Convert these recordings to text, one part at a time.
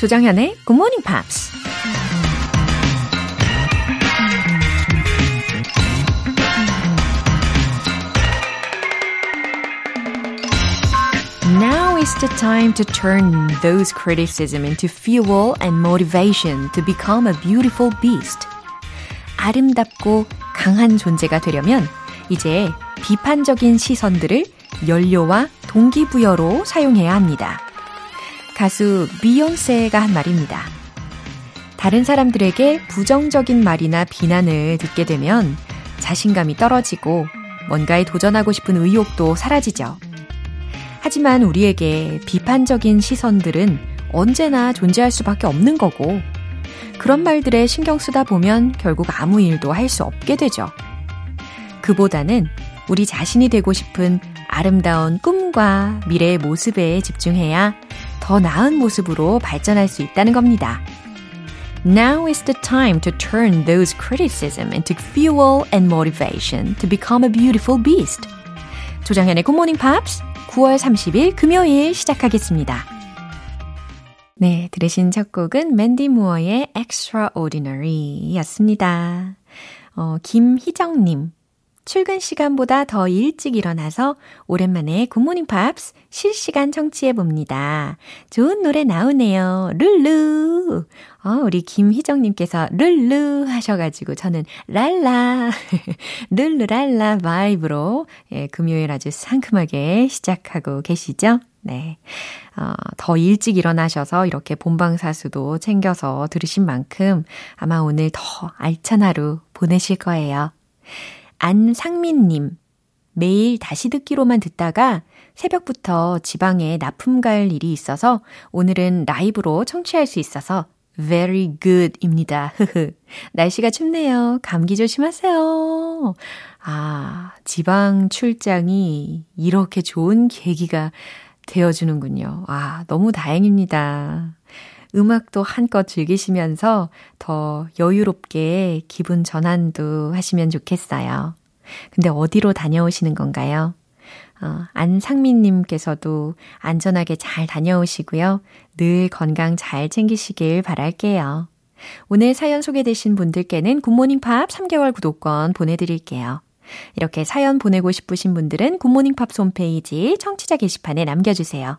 조정현의 Good Morning Pops. Now is the time to turn those criticism into fuel and motivation to become a beautiful beast. 아름답고 강한 존재가 되려면 이제 비판적인 시선들을 연료와 동기부여로 사용해야 합니다. 가수 비욘세가 한 말입니다. 다른 사람들에게 부정적인 말이나 비난을 듣게 되면 자신감이 떨어지고 뭔가에 도전하고 싶은 의욕도 사라지죠. 하지만 우리에게 비판적인 시선들은 언제나 존재할 수밖에 없는 거고, 그런 말들에 신경 쓰다 보면 결국 아무 일도 할 수 없게 되죠. 그보다는 우리 자신이 되고 싶은 아름다운 꿈과 미래의 모습에 집중해야 더 나은 모습으로 발전할 수 있다는 겁니다. Now is the time to turn those criticism into fuel and motivation to become a beautiful beast. 조장현의 Good Morning Pops 9월 30일 금요일 시작하겠습니다. 네, 들으신 첫 곡은 맨디 무어의 Extraordinary 였습니다. 어, 김희정님. 출근 시간보다 더 일찍 일어나서 오랜만에 굿모닝 팝스 실시간 청취해 봅니다. 좋은 노래 나오네요. 룰루. 어, 우리 김희정님께서 룰루 하셔가지고 저는 랄라. 룰루랄라 vibe로 예, 금요일 아주 상큼하게 시작하고 계시죠? 네. 어, 더 일찍 일어나셔서 이렇게 본방사수도 챙겨서 들으신 만큼 아마 오늘 더 알찬 하루 보내실 거예요. 안상민님, 매일 다시 듣기로만 듣다가 새벽부터 지방에 납품 갈 일이 있어서 오늘은 라이브로 청취할 수 있어서 very good 입니다. 날씨가 춥네요. 감기 조심하세요. 아, 지방 출장이 이렇게 좋은 계기가 되어주는군요. 아, 너무 다행입니다. 음악도 한껏 즐기시면서 더 여유롭게 기분 전환도 하시면 좋겠어요. 근데 어디로 다녀오시는 건가요? 어, 안상민님께서도 안전하게 잘 다녀오시고요. 늘 건강 잘 챙기시길 바랄게요. 오늘 사연 소개되신 분들께는 굿모닝 팝 3개월 구독권 보내드릴게요. 이렇게 사연 보내고 싶으신 분들은 굿모닝 팝 홈페이지 청취자 게시판에 남겨주세요.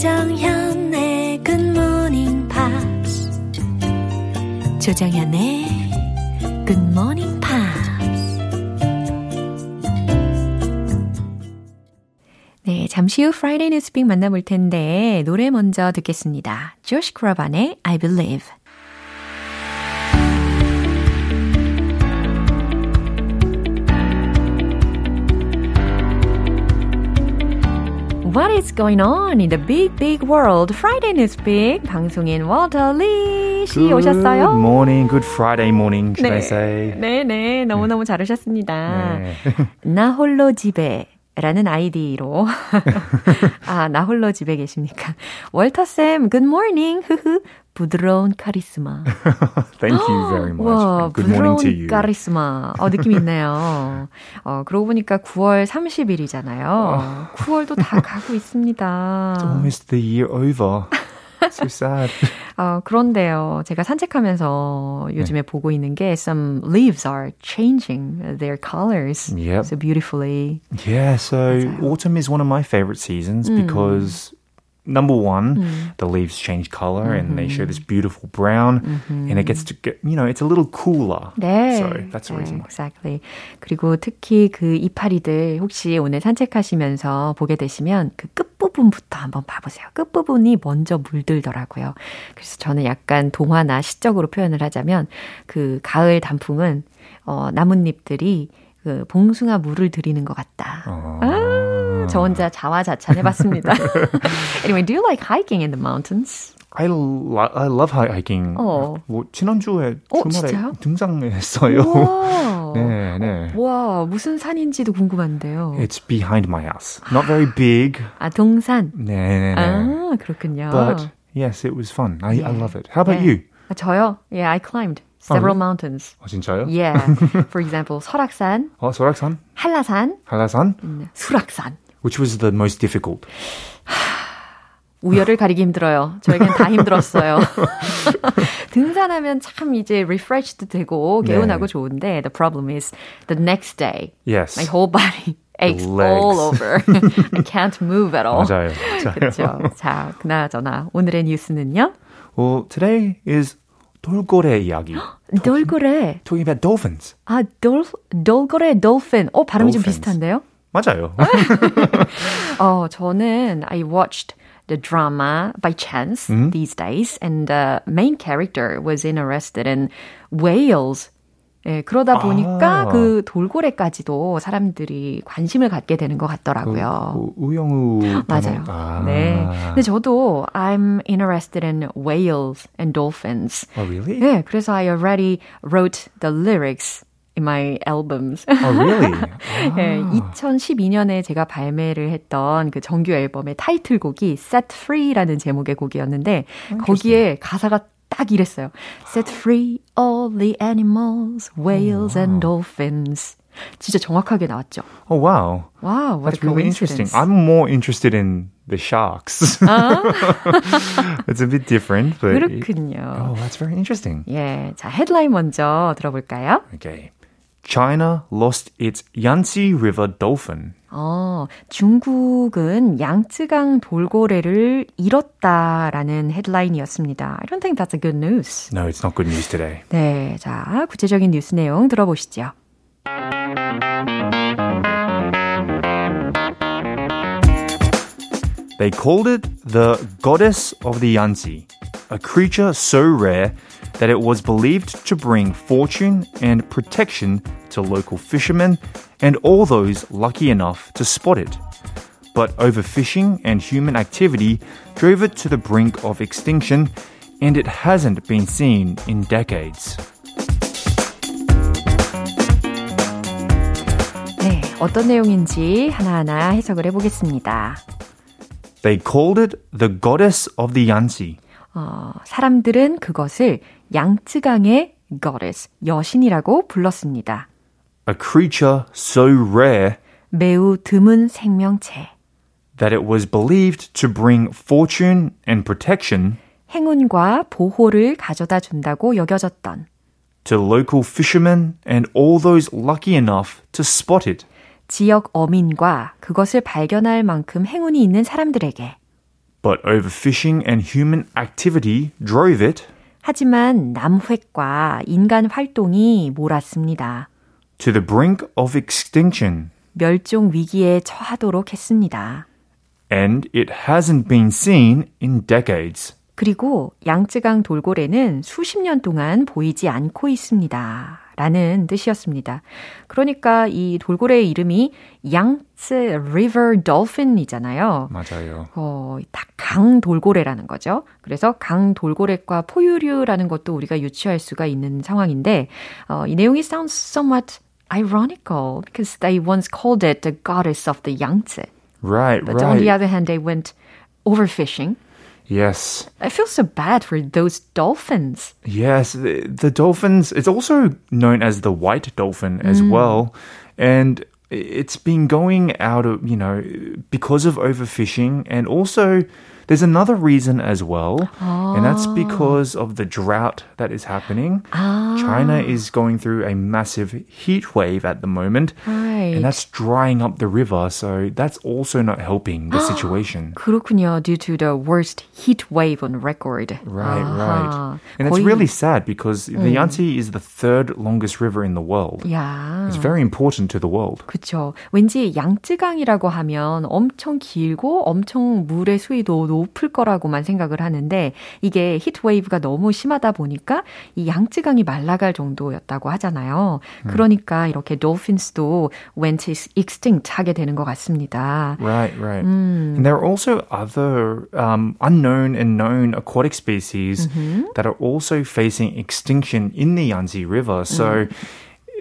조정현의 Good Morning Pops. 조정현의 Good Morning Pops. 네, 잠시 후 Friday Newspeak 만나볼 텐데 노래 먼저 듣겠습니다. 조시 크라반의 I Believe. What is going on in the big, big world? Friday Newspeak 방송인 워터 리씨 오셨어요? Good morning, good Friday morning, should 네, I say? 네, 네, 너무 너무 잘하셨습니다. 네. 나 홀로 집에 라는 아이디로 아, 나 홀로 집에 계십니까? 월터 쌤, good morning. 흐흐. 부드러운 카리스마. Thank you very much. 와, Good morning to 부드러운 you. 카리스마. 어, 느낌 있네요. 어, 그러고 보니까 9월 30일이잖아요. 9월도 다 가고 있습니다. Almost the year over. So sad. 어, 그런데요. 제가 산책하면서 요즘에 보고 있는 게 some leaves are changing their colors Yep. so beautifully. Yeah, so autumn is one of my favorite seasons because number one, the leaves change color and they show this beautiful brown and it gets to get, you know, it's a little cooler. 네. So that's the reason 네, why. exactly. 그리고 특히 그 이파리들 혹시 오늘 산책하시면서 보게 되시면 그 끝부분부터 한번 봐보세요. 끝부분이 먼저 물들더라고요. 그래서 저는 약간 동화나 시적으로 표현을 하자면 그 가을 단풍은 어, 나뭇잎들이 그 봉숭아 물을 들이는 것 같다. 어. 아, 아, 저 혼자 자화자찬해봤습니다. anyway, do you like hiking in the mountains? I, lo- I love hiking. 어. 뭐 지난주에 어, 주말에 진짜요? 등산했어요. 와. 네, 네. 와, 무슨 산인지도 궁금한데요. It's behind my house. Not very big. 아, 동산. 네, 네, 네. 아, 그렇군요. But yes, it was fun. I, I Yeah. love it. How about 네. you? 아, 저요? Yeah, I climbed several really? mountains. 어, 진짜요? Yeah. For example, 설악산, 어, 소락산? 한라산, 한라산? 음, 수락산. Which was the most difficult? 우열을 가리기 힘들어요. 저에겐 다 힘들었어요. 등산하면 참 이제 refreshed 되고 네. 개운하고 좋은데 the problem is the next day Yes. my whole body aches all over. I can't move at all. 맞아요. 맞아요. 그렇죠. 자, 그나저나 오늘의 뉴스는요. Well, today is 돌고래 이야기. 돌고래. Talking about dolphins. 아, 돌, 돌고래 dolphin. 어, 발음이 좀 Dolphins. 비슷한데요? 맞아요. 어, 저는 I watched the drama by chance these days and the main character was interested in whales. 예, 그러다 보니까 아. 그 돌고래까지도 사람들이 관심을 갖게 되는 것 같더라고요. 그 우영우 맞아요. 아. 네. 근데 저도 I'm interested in whales and dolphins. Oh, really? 네, 그래서 I already wrote the lyrics in my albums. Oh, really? 네, 2012년에 제가 발매를 했던 그 정규 앨범의 타이틀곡이 Set Free라는 제목의 곡이었는데 거기에 가사가 딱 이랬어요. Set free all the animals, whales and dolphins. 진짜 정확하게 나왔죠. Oh, wow. Wow, what That's really interesting. I'm more interested in the sharks. it's a bit different, but 그렇군요. oh, that's very interesting. 예, 자 헤드라인 먼저 들어볼까요? Okay. China lost its Yangtze River dolphin. 어, 중국은 양쯔강 돌고래를 잃었다라는 헤드라인이었습니다. I don't think that's a good news. No, it's not good news today. 네, 자 구체적인 뉴스 내용 들어보시죠. They called it the goddess of the Yangtze, a creature so rare that it was believed to bring fortune and protection to local fishermen and all those lucky enough to spot it. But overfishing and human activity drove it to the brink of extinction, and it hasn't been seen in decades. 네, 어떤 내용인지 하나하나 해석을 해보겠습니다. They called it the goddess of the Yangtze. 어, 사람들은 그것을 양쯔강의 goddess, 여신이라고 불렀습니다. a creature so rare 매우 드문 생명체, that it was believed to bring fortune and protection 행운과 보호를 가져다 준다고 여겨졌던 to local fishermen and all those lucky enough to spot it. 지역 어민과 그것을 발견할 만큼 행운이 있는 사람들에게 But overfishing and human activity drove it 하지만 남획과 인간 활동이 몰았습니다. to the brink of extinction, 멸종 위기에 처하도록 했습니다. and it hasn't been seen in decades. 그리고 양쯔강 돌고래는 수십 년 동안 보이지 않고 있습니다. 라는 뜻이었습니다. 그러니까 이 돌고래의 이름이 양쯔 River Dolphin이잖아요. 맞아요. 어, 강 돌고래라는 거죠. 그래서 강 돌고래과 포유류라는 것도 우리가 유추할 수가 있는 상황인데 어, 이 내용이 sounds somewhat ironical because they once called it the goddess of the Yangtze. Right, But on the right. other hand, they went overfishing. Yes. I feel so bad for those dolphins. Yes, the, the dolphins, it's also known as the white dolphin as mm. well. And it's been going out of, you know, because of overfishing. And also, there's another reason as well. And that's because of the drought that is happening. China is going through a massive heat wave at the moment. Right. And that's drying up the river. So that's also not helping the situation. 그렇군요. Due to the worst heat wave on record. Right, 아하. right. And it's 거의- really sad because the Yangtze is the third longest river in the world. 야. It's very important to the world. 그쵸. 왠지 양쯔강이라고 하면 엄청 길고 엄청 물의 수위도 높을 거라고만 생각을 하는데 이게 히트 웨이브가 너무 심하다 보니까 이 양쯔강이 말라갈 정도였다고 하잖아요. 그러니까 이렇게 dolphins도 went extinct 하게 되는 것 같습니다. Right, right. Mm. And there are also other um, unknown and known aquatic species mm-hmm. that are also facing extinction in the Yangtze River. So mm.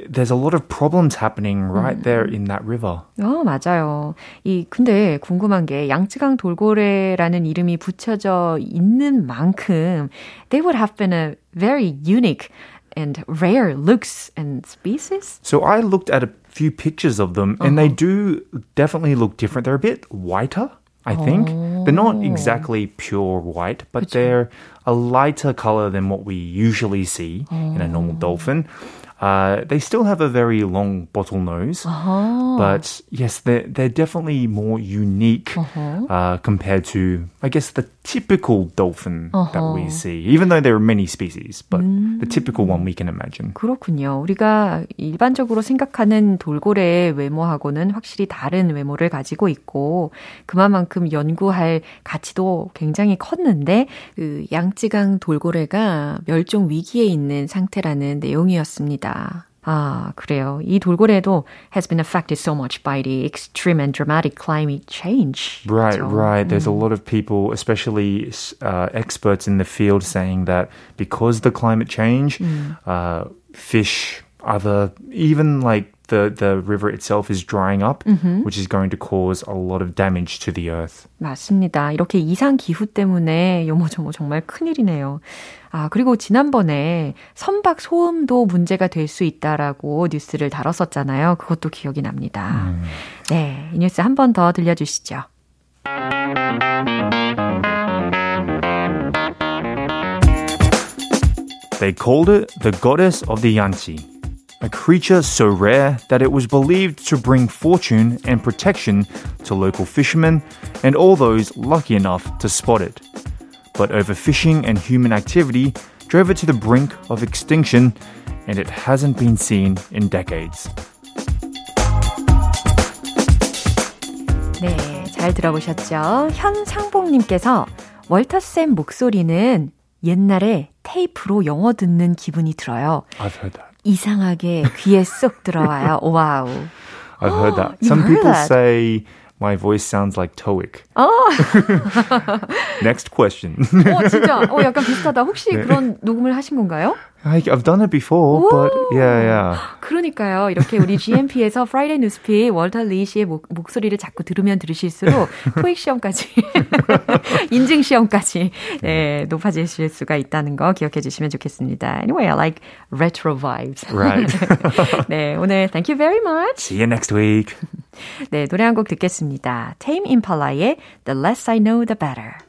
there's a lot of problems happening right 음. there in that river. 어, 맞아요. 이 근데 궁금한 게 양쯔강 돌고래라는 이름이 붙여져 있는 만큼 they would have been a very unique and rare looks and species. So I looked at a few pictures of them and uh-huh. they do definitely look different. They're a bit whiter. I think. Oh. They're not exactly pure white, but 그쵸. they're a lighter color than what we usually see oh. in a normal dolphin. Uh, they still have a very long bottle nose, uh-huh. but yes, they're, they're definitely more unique uh-huh. uh, compared to, I guess, the typical dolphin uh-huh. that we see, even though there are many species, but 음. the typical one we can imagine. 그렇군요. 우리가 일반적으로 생각하는 돌고래의 외모하고는 확실히 다른 외모를 가지고 있고, 그만큼 연구할 가치도 굉장히 컸는데, 그 양쯔강 돌고래가 멸종 위기에 있는 상태라는 내용이었습니다. 있습니다. 아, 그래요. 이 돌고래도 has been affected so much by the extreme and dramatic climate change. Right, 그렇죠? right. There's 음. a lot of people, especially uh, experts in the field, saying that because the climate change, 음. uh, fish, other, even like the, the river itself is drying up, mm-hmm. which is going to cause a lot of damage to the earth. 맞습니다. 이렇게 이상 기후 때문에 요모저모 정말 큰일이네요. 아, 그리고 지난번에 선박 소음도 문제가 될 수 있다라고 뉴스를 다뤘었잖아요. 그것도 기억이 납니다. 음. 네, 이 뉴스 한 번 더 들려주시죠. They called it the goddess of the Yanchi. a creature so rare that it was believed to bring fortune and protection to local fishermen and all those lucky enough to spot it. But overfishing and human activity drove it to the brink of extinction, and it hasn't been seen in decades. 네, 잘 들어보셨죠? 현상봉님께서 월터쌤 목소리는 옛날에 테이프로 영어 듣는 기분이 들어요. I've heard that. 이상하게 귀에 쏙 들어와요. 와우. I've heard that. Some heard people that? say my voice sounds like TOEIC. Oh. Next question. 어, 진짜. 어, 약간 비슷하다. 혹시 네. 그런 녹음을 하신 건가요? I, I've done it before, but yeah, yeah. 그러니까요. 이렇게 우리 GMP에서 Friday Newspeak 월터 리 씨의 목, 목소리를 자꾸 들으면 들으실수록 토익 시험까지 인증 시험까지 네, 높아지실 수가 있다는 거 기억해 주시면 좋겠습니다. Anyway, I like retro vibes. Right. 네, 오늘 thank you very much. See you next week. 네, 노래 한 곡 듣겠습니다. Tame Impala의 The Less I Know The Better.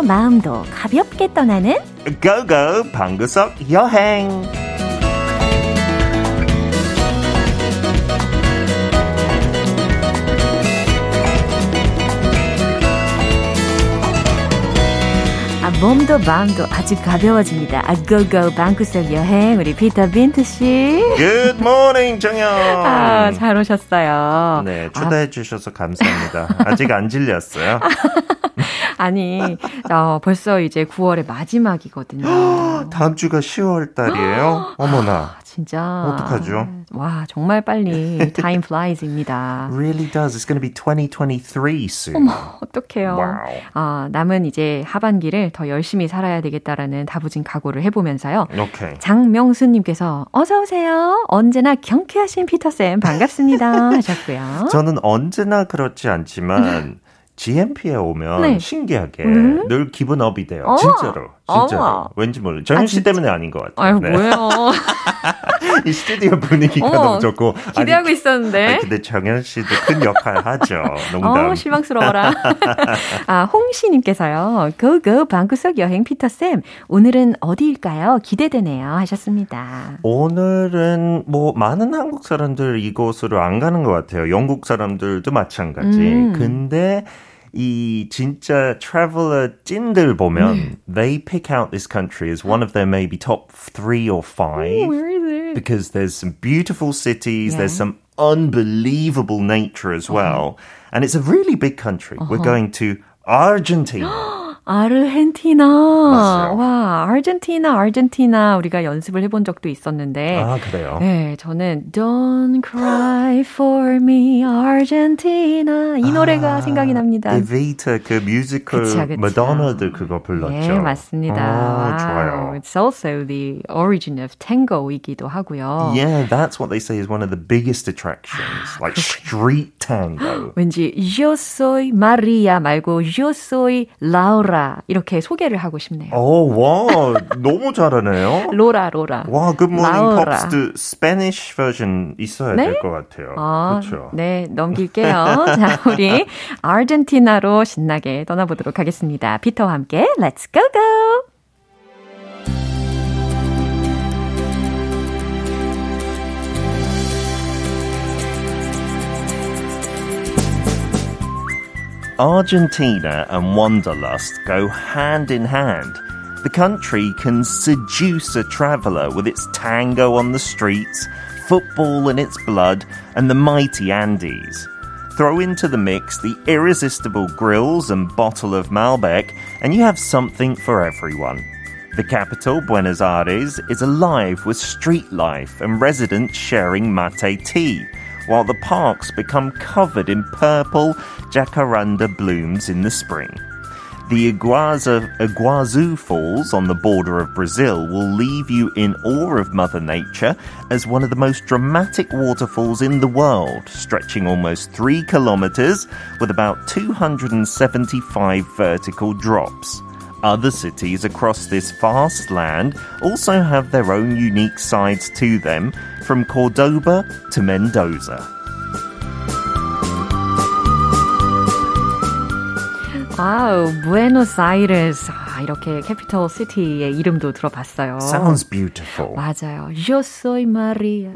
몸도 마음도 가볍게 떠나는 고고 방구석 여행 아, 몸도 마음도 아주 가벼워집니다. 아, 고고 방구석 여행 우리 피터 빈트 씨. Good morning 정영. 아, 잘 오셨어요. 네, 초대해 아. 주셔서 감사합니다. 아직 안 질렸어요. 아니, 어, 벌써 이제 9월의 마지막이거든요. 다음 주가 10월 달이에요? 어머나. 아, 진짜. 어떡하죠? 와, 정말 빨리 time flies입니다. really does. It's going to be 2023 soon. 어머, 어떡해요. Wow. 아, 남은 이제 하반기를 더 열심히 살아야 되겠다라는 다부진 각오를 해 보면서요. Okay. 장명수 님께서 어서 오세요. 언제나 경쾌하신 피터쌤 반갑습니다 하셨고요. 저는 언제나 그렇지 않지만 GMP에 오면 네. 신기하게 음? 늘 기분 업이 돼요. 어? 진짜로. 진짜 어머. 왠지 몰라. 정현 씨 때문에 아닌 것 같아요. 아유, 네. 뭐예요. 이 스튜디오 분위기가 어머, 너무 좋고. 기대하고 아니, 있었는데. 아니, 근데 정현 씨도 큰 역할 하죠. 농담. 어, 실망스러워라. 아, 홍시님께서요. 고고 방구석 여행 피터쌤. 오늘은 어디일까요? 기대되네요. 하셨습니다. 오늘은 뭐 많은 한국 사람들 이곳으로 안 가는 것 같아요. 영국 사람들도 마찬가지. 음. 근데 이 진짜 traveler 찐들 보면 they pick out this country as one of their maybe top three or five Where is it? because there's some beautiful cities, there's Yeah. some unbelievable nature as well, and it's a really big country. We're going to Argentina. 아르헨티나. 맞아요. 와, 아르헨티나, 아르헨티나 우리가 연습을 해본 적도 있었는데. 아 그래요? 네, 저는 Don't Cry For Me, Argentina 이 노래가 생각이 납니다. 에비타 그 뮤지컬 그쵸, 그쵸. 마도나도 그거 불렀죠. 네, 맞습니다. 아. 좋아요. It's also the origin of tango이기도 하고요. Yeah, that's what they say is one of the biggest attractions, like street tango. 왠지 Yo soy Maria 말고 Yo soy Laura 이렇게 소개를 하고 싶네요. 오, 와, 너무 잘하네요. 로라 로라. 와, Good Morning 라우라. Pops도 Spanish version 있어야 네? 될것 같아요. 아, 그렇죠. 네, 넘길게요. 자, 우리 아르헨티나로 신나게 떠나보도록 하겠습니다. 피터와 함께 Let's go go! Argentina and Wanderlust go hand in hand. The country can seduce a traveller with its tango on the streets, football in its blood, and the mighty Andes. Throw into the mix the irresistible grills and bottle of Malbec, and you have something for everyone. The capital, Buenos Aires, is alive with street life and residents sharing mate tea, while the parks become covered in purple jacaranda blooms in the spring. The Iguazu, Iguazu Falls on the border of Brazil will leave you in awe of Mother Nature as one of the most dramatic waterfalls in the world, stretching almost three kilometers with about 275 vertical drops. Other cities across this vast land also have their own unique sides to them, from Cordoba to Mendoza. Wow, Buenos Aires. 이레스. 아, 이렇게 캐피털 시티의 이름도 들어봤어요. Sounds beautiful. 맞아요. Yo soy Maria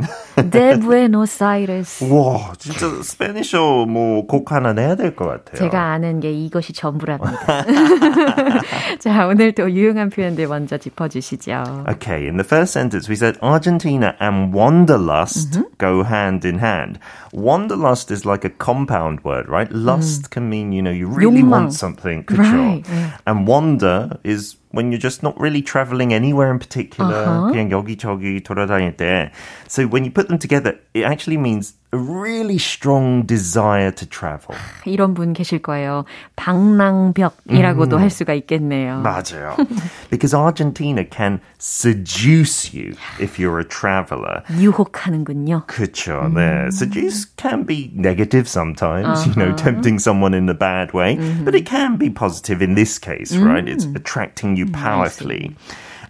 de Buenos Aires. 와, 진짜 스페니셔 뭐 곡 하나 내야 될 것 같아요. 제가 아는 게 이것이 전부랍니다. 자, 오늘 또 유용한 표현들 먼저 짚어주시죠. Okay, in the first sentence we said Argentina and wanderlust go hand in hand. Wanderlust is like a compound word, right? Lust can mean, you know, you really 욕망. want something. 그쵸? Right, yeah. And wander is when you're just not really traveling anywhere in particular. 그냥 여기저기 돌아다닐 때. So when you put them together, it actually means a really strong desire to travel. 이런 분 계실 거예요. 방랑벽이라고도 할 수가 있겠네요. 맞아요. because Argentina can seduce you if you're a traveler. 유혹하는군요. 그쵸, 네. Seduce can be negative sometimes, you know, tempting someone in a bad way, but it can be positive in this case, right? It's attracting you powerfully.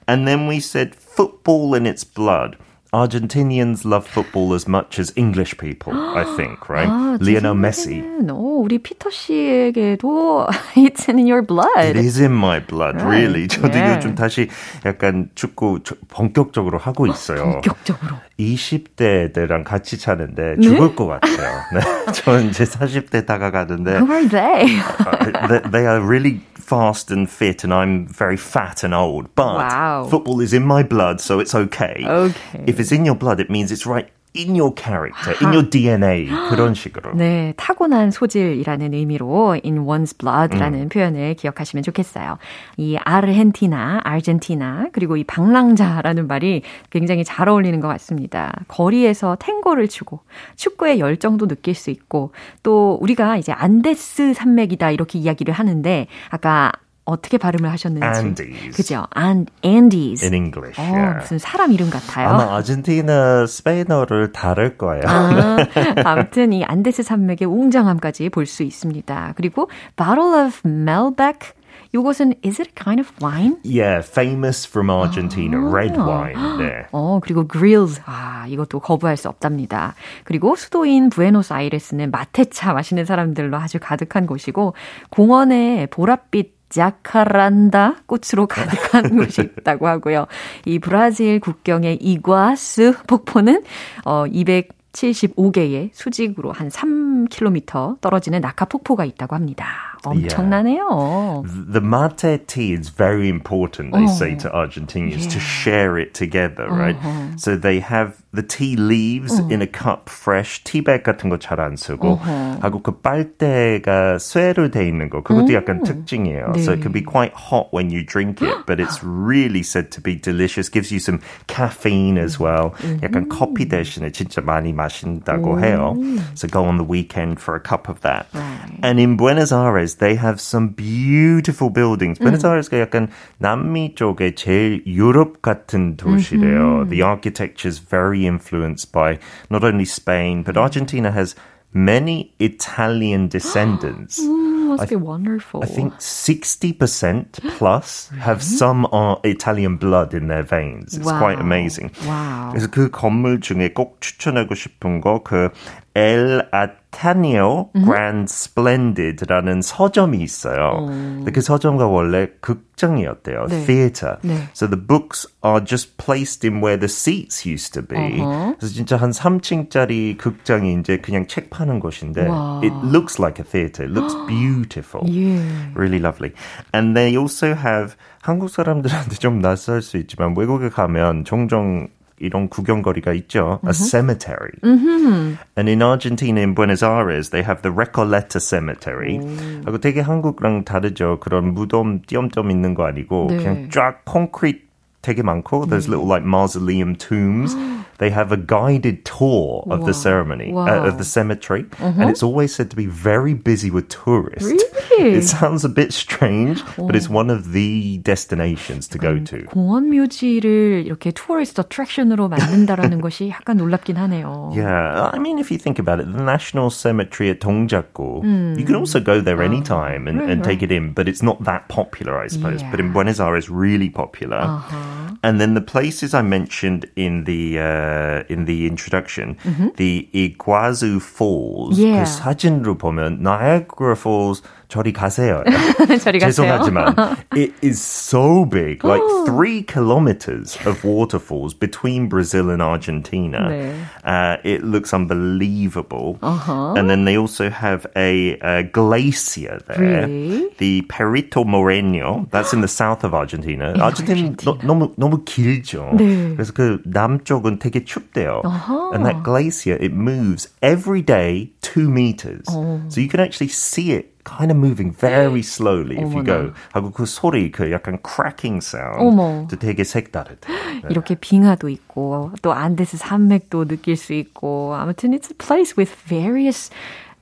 And then we said football in its blood. Argentinians love football as much as English people, I think, right? 아, 제 Lionel Messi. 오, 우리 피터 씨에게도 it's in your blood. It is in my blood, really. 저도 Yeah. 요즘 다시 약간 축구 저- 본격적으로 하고 있어요. 본격적으로. 20대들랑 같이 차는데 죽을 것 같아요. 네. 저는 이제 40대 다가가는데 Who are they? uh, they, they are really fast and fit and I'm very fat and old. But Wow. football is in my blood, so it's okay. Okay. If it's in your blood, it means it's right in your character, in your DNA. 그런 식으로. 네, 타고난 소질이라는 의미로 in one's 음. blood라는 표현을 기억하시면 좋겠어요. 이 아르헨티나, 아르헨티나, 그리고 이 방랑자라는 말이 굉장히 잘 어울리는 것 같습니다. 거리에서 탱고를 추고 축구의 열정도 느낄 수 있고 또 우리가 이제 안데스 산맥이다 이렇게 이야기를 하는데 아까 어떻게 발음을 하셨는지 Andes. 그죠? 안 Andes. In English, 어, yeah. 무슨 사람 이름 같아요. 아마 아르헨티나 스페인어를 다를 거예요. 아, 아무튼 이 안데스 산맥의 웅장함까지 볼 수 있습니다. 그리고 Bottle of Malbec 요것은 is it a kind of wine? Yeah, famous from Argentina, red wine. 네. 어, 그리고 grills. 아, 이것도 거부할 수 없답니다. 그리고 수도인 부에노스아이레스는 마테차 마시는 사람들로 아주 가득한 곳이고 공원에 보랏빛 자카란다 꽃으로 가득한 곳이 있다고 하고요. 이 브라질 국경의 이과스 폭포는 어 200. 75개의 수직으로 한 3km 떨어지는 낙하 폭포가 있다고 합니다. 엄청나네요. Yeah. The mate tea is very important, they oh. say to Argentinians, yeah. to share it together, right? Uh-huh. So they have the tea leaves uh-huh. in a cup fresh, 티백 같은 거 잘 안 쓰고, uh-huh. 하고 그 빨대가 쇠로 돼 있는 거, 그것도 uh-huh. 약간 특징이에요. 네. So it can be quite hot when you drink it, but it's really said to be delicious. Gives you some caffeine as well. 약간 커피 대신에 진짜 많이 마신다고 해요. So go on the weekend for a cup of that. Right. And in Buenos Aires, they have some beautiful buildings. Mm. Buenos Aires가 약간 남미 쪽에 제일 유럽 같은 도시래요. Mm-hmm. The architecture is very influenced by not only Spain, but Argentina has many Italian descendants. Ooh, must I, be wonderful. I think 60% plus have some uh, Italian blood in their veins. It's wow. quite amazing. Wow. 그래서 그 건물 중에 꼭 추천하고 싶은 거그 El Ateneo mm-hmm. Grand Splendid라는 서점이 있어요. 근데 그 서점가 원래 극장이었대요. 네. Theater. 네. So the books are just placed in where the seats used to be. Uh-huh. 그래서 진짜 한 3층짜리 극장이 이제 그냥 책 파는 곳인데 와. it looks like a theater. It looks beautiful. yeah. Really lovely. And they also have 한국 사람들한테 좀 낯설 수 있지만 외국에 가면 종종 이런 구경거리가 있죠. Mm-hmm. A cemetery. Mm-hmm. And in Argentina, in Buenos Aires, they have the Recoleta Cemetery. Mm. 하고 되게 한국랑 다르죠. 그런 무덤 띄엄띄엄 있는 거 아니고 네. 그냥 쫙 콘크리트 되게 많고 there's little like mausoleum tombs. they have a guided tour of wow. the ceremony wow. uh, of the cemetery, uh-huh. and it's always said to be very busy with tourists. Really? It sounds a bit strange, oh. but it's one of the destinations to go to. 공원 묘지를 이렇게 tourist attraction으로 만든다라는 것이 약간 놀랍긴 하네요. Yeah, I mean, if you think about it, the National Cemetery at Dongjaku, mm. you can also go there anytime and, right, and right. take it in, but it's not that popular, I suppose. Yeah. But in Buenos Aires, really popular. Uh-huh. And then the places I mentioned in the uh, in the introduction, mm-hmm. the Iguazu Falls. Yeah. 그 사진으로 보면 Niagara Falls 저리 가세요. 저리 죄송하지만 it is so big, like three kilometers of waterfalls between Brazil and Argentina. 네. Uh, it looks unbelievable. Uh-huh. And then they also have a, a glacier there, really? the Perito Moreno. That's in the south of Argentina. 아르헨티나 너무 너무 길죠. 네. 그래서 그 남쪽은 되게 춥대요. Uh-huh. And that glacier it moves every day two meters, oh. so you can actually see it kind of moving very slowly if you go. 하고 그 소리, 그 약간 cracking sound. 어머. 되게 색다르대. 이렇게 빙하도 있고 또 안데스 산맥도 느낄 수 있고 아무튼 it's a place with various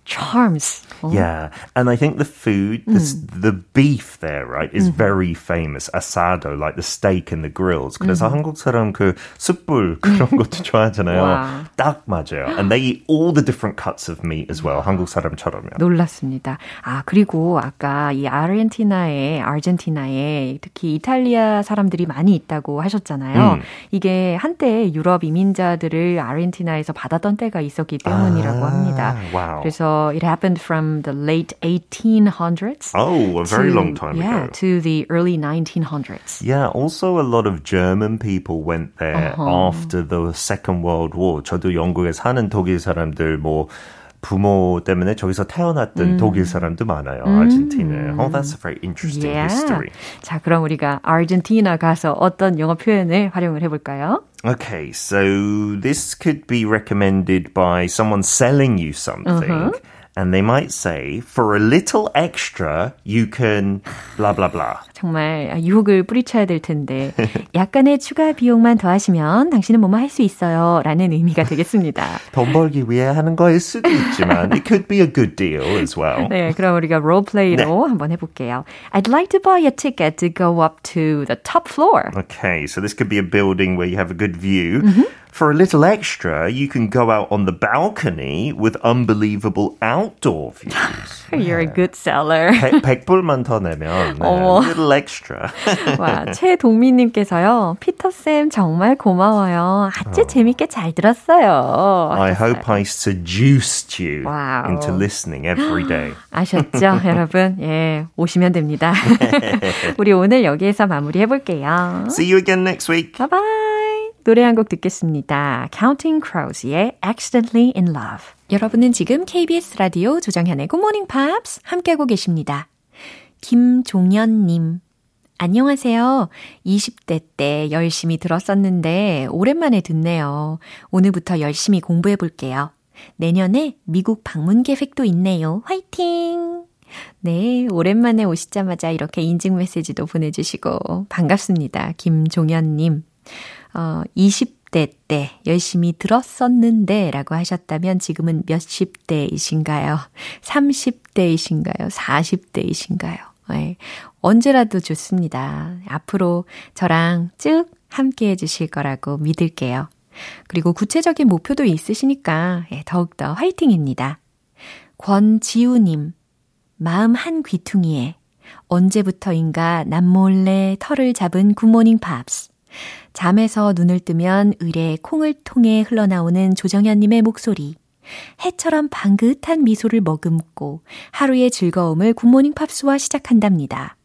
charms. Oh. Yeah, and I think the food, the, mm. the beef there, right, is mm. very famous. Asado, like the steak and the grills. 그래서 mm. 한국 사람 그 숯불 그런 것도 좋아하잖아요. wow. 딱 맞아요. And they eat all the different cuts of meat as well. 한국 사람처럼요. 놀랐습니다. 아 그리고 아까 이 아르헨티나에, 아르헨티나에 특히 이탈리아 사람들이 많이 있다고 하셨잖아요. 음. 이게 한때 유럽 이민자들을 아르헨티나에서 받았던 때가 있었기 때문이라고 아, 합니다. Wow. 그래서 it happened from the late 1800s. Oh, a very to, long time yeah, ago. to the early 1900s. Yeah, also a lot of German people went there uh-huh. after the Second World War. 저도 영국에 사는 독일 사람들 뭐 부모 때문에 저기서 태어났던 음. 독일 사람도 많아요. 음. 아르헨티나에. Oh, that's a very interesting yeah. history. 자, 그럼 우리가 아르헨티나 가서 어떤 영어 표현을 활용을 해볼까요? Okay, so this could be recommended by someone selling you something. Uh-huh. And they might say, for a little extra, you can blah, blah, blah. 정말 유혹을 뿌리쳐야 될 텐데 약간의 추가 비용만 더하시면 당신은 뭐뭐 할 수 있어요 라는 의미가 되겠습니다. 돈 벌기 위해 하는 거일 수도 있지만 it could be a good deal as well. 네, 그럼 우리가 롤플레이로 네. 한번 해볼게요. I'd like to buy a ticket to go up to the top floor. Okay, so this could be a building where you have a good view. Mm-hmm. For a little extra, you can go out on the balcony with unbelievable outdoor views. You're a good seller. 100, 100불만 더 내면 네, a little extra. 와, 최동민님께서요. 피터쌤 정말 고마워요. 아주 어. 재밌게 잘 들었어요. I hope I seduced you wow. into listening every day. 아셨죠, 여러분? 예, 오시면 됩니다. 우리 오늘 여기에서 마무리해볼게요. See you again next week. Bye bye. 노래 한 곡 듣겠습니다. Counting Crows의 Accidentally in Love. 여러분은 지금 KBS 라디오 조정현의 Good Morning Pops 함께하고 계십니다. 김종현님. 안녕하세요. 20대 때 열심히 들었었는데 오랜만에 듣네요. 오늘부터 열심히 공부해 볼게요. 내년에 미국 방문 계획도 있네요. 화이팅! 네, 오랜만에 오시자마자 이렇게 인증 메시지도 보내주시고 반갑습니다. 김종현님. 어, 20대 때 열심히 들었었는데 라고 하셨다면 지금은 몇십 대이신가요? 30대이신가요? 40대이신가요? 네, 언제라도 좋습니다. 앞으로 저랑 쭉 함께 해주실 거라고 믿을게요. 그리고 구체적인 목표도 있으시니까 예, 더욱더 화이팅입니다. 권지우님, 마음 한 귀퉁이에 언제부터인가 남몰래 터를 잡은 굿모닝 팝스. 잠에서 눈을 뜨면 으레 콩을 통해 흘러나오는 조정현님의 목소리. 해처럼 방긋한 미소를 머금고 하루의 즐거움을 굿모닝 팝스와 시작한답니다.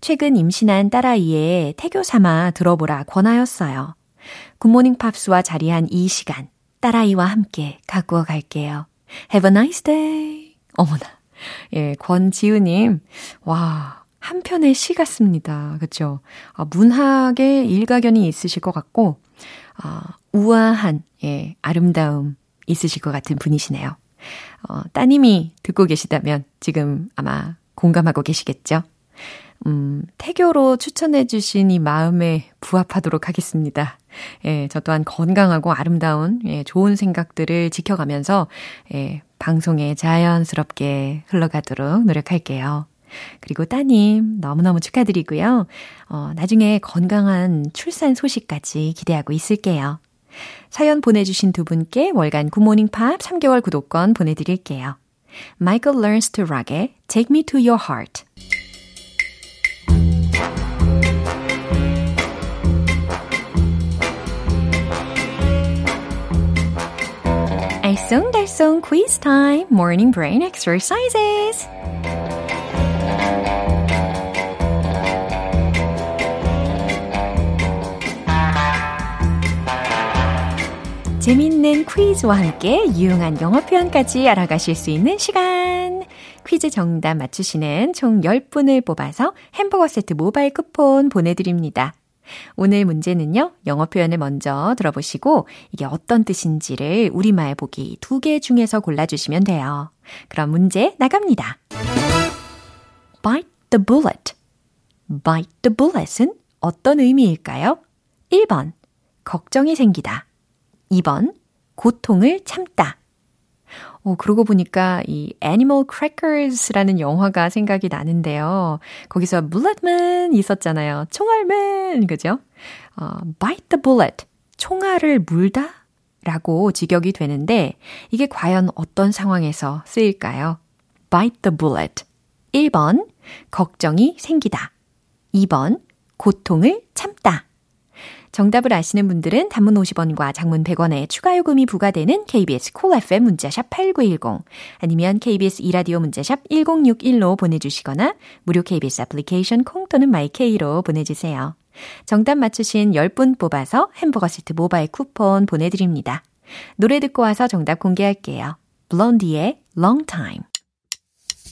최근 임신한 딸아이의 태교 삼아 들어보라 권하였어요. 굿모닝 팝스와 자리한 이 시간, 딸아이와 함께 가꾸어 갈게요. Have a nice day. 어머나. 예, 권지우님. 와, 한 편의 시 같습니다. 그쵸? 아, 문학에 일가견이 있으실 것 같고, 아, 우아한, 예, 아름다움 있으실 것 같은 분이시네요. 어, 따님이 듣고 계시다면 지금 아마 공감하고 계시겠죠? 음, 태교로 추천해주신 이 마음에 부합하도록 하겠습니다. 예, 저 또한 건강하고 아름다운, 예, 좋은 생각들을 지켜가면서, 예, 방송에 자연스럽게 흘러가도록 노력할게요. 그리고 따님 너무너무 축하드리고요. 어, 나중에 건강한 출산 소식까지 기대하고 있을게요. 사연 보내주신 두 분께 월간 굿모닝 팝 3개월 구독권 보내드릴게요. Michael Learns to Rock의 Take Me to Your Heart 알쏭달쏭 quiz time, morning brain exercises. 재밌는 퀴즈와 함께 유용한 영어 표현까지 알아가실 수 있는 시간. 퀴즈 정답 맞추시는 총 10분을 뽑아서 햄버거 세트 모바일 쿠폰 보내드립니다. 오늘 문제는요, 영어 표현을 먼저 들어보시고, 이게 어떤 뜻인지를 우리말 보기 두 개 중에서 골라주시면 돼요. 그럼 문제 나갑니다. Bite the bullet. bite the bullet은 어떤 의미일까요? 1번, 걱정이 생기다. 2번, 고통을 참다. 어, 그러고 보니까 이 Animal Crackers라는 영화가 생각이 나는데요. 거기서 Bulletman 있었잖아요. 총알맨, 그죠? 어, bite the bullet. 총알을 물다? 라고 직역이 되는데, 이게 과연 어떤 상황에서 쓰일까요? bite the bullet. 1번, 걱정이 생기다. 2번, 고통을 참다. 정답을 아시는 분들은 단문 50원과 장문 100원의 추가 요금이 부과되는 KBS Cool FM 문자샵 8910 아니면 KBS 이라디오 문자샵 1061로 보내주시거나 무료 KBS 애플리케이션 콩 또는 my K로 보내주세요. 정답 맞추신 10분 뽑아서 햄버거 세트 모바일 쿠폰 보내드립니다. 노래 듣고 와서 정답 공개할게요. 블론디의 Long Time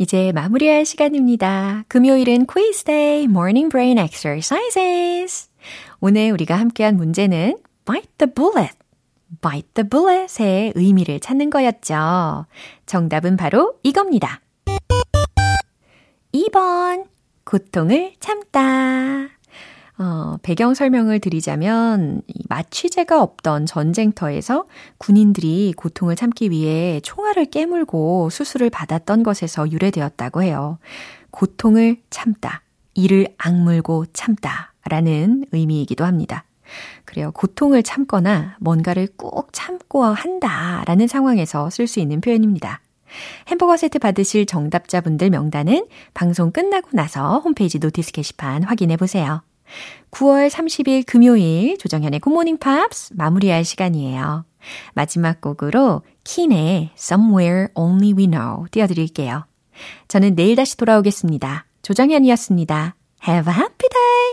이제 마무리할 시간입니다. 금요일은 quiz day, morning brain exercises. 오늘 우리가 함께한 문제는 bite the bullet. bite the bullet의 의미를 찾는 거였죠. 정답은 바로 이겁니다. 2번. 고통을 참다. 어, 배경 설명을 드리자면 마취제가 없던 전쟁터에서 군인들이 고통을 참기 위해 총알을 깨물고 수술을 받았던 것에서 유래되었다고 해요. 고통을 참다. 이를 악물고 참다. 라는 의미이기도 합니다. 그래요. 고통을 참거나 뭔가를 꾹 참고 한다. 라는 상황에서 쓸 수 있는 표현입니다. 햄버거 세트 받으실 정답자분들 명단은 방송 끝나고 나서 홈페이지 notice 게시판 확인해 보세요. 9월 30일 금요일 조정현의 굿모닝 팝스 마무리할 시간이에요. 마지막 곡으로 킨의 Somewhere Only We Know 띄워드릴게요. 저는 내일 다시 돌아오겠습니다. 조정현이었습니다. Have a happy day!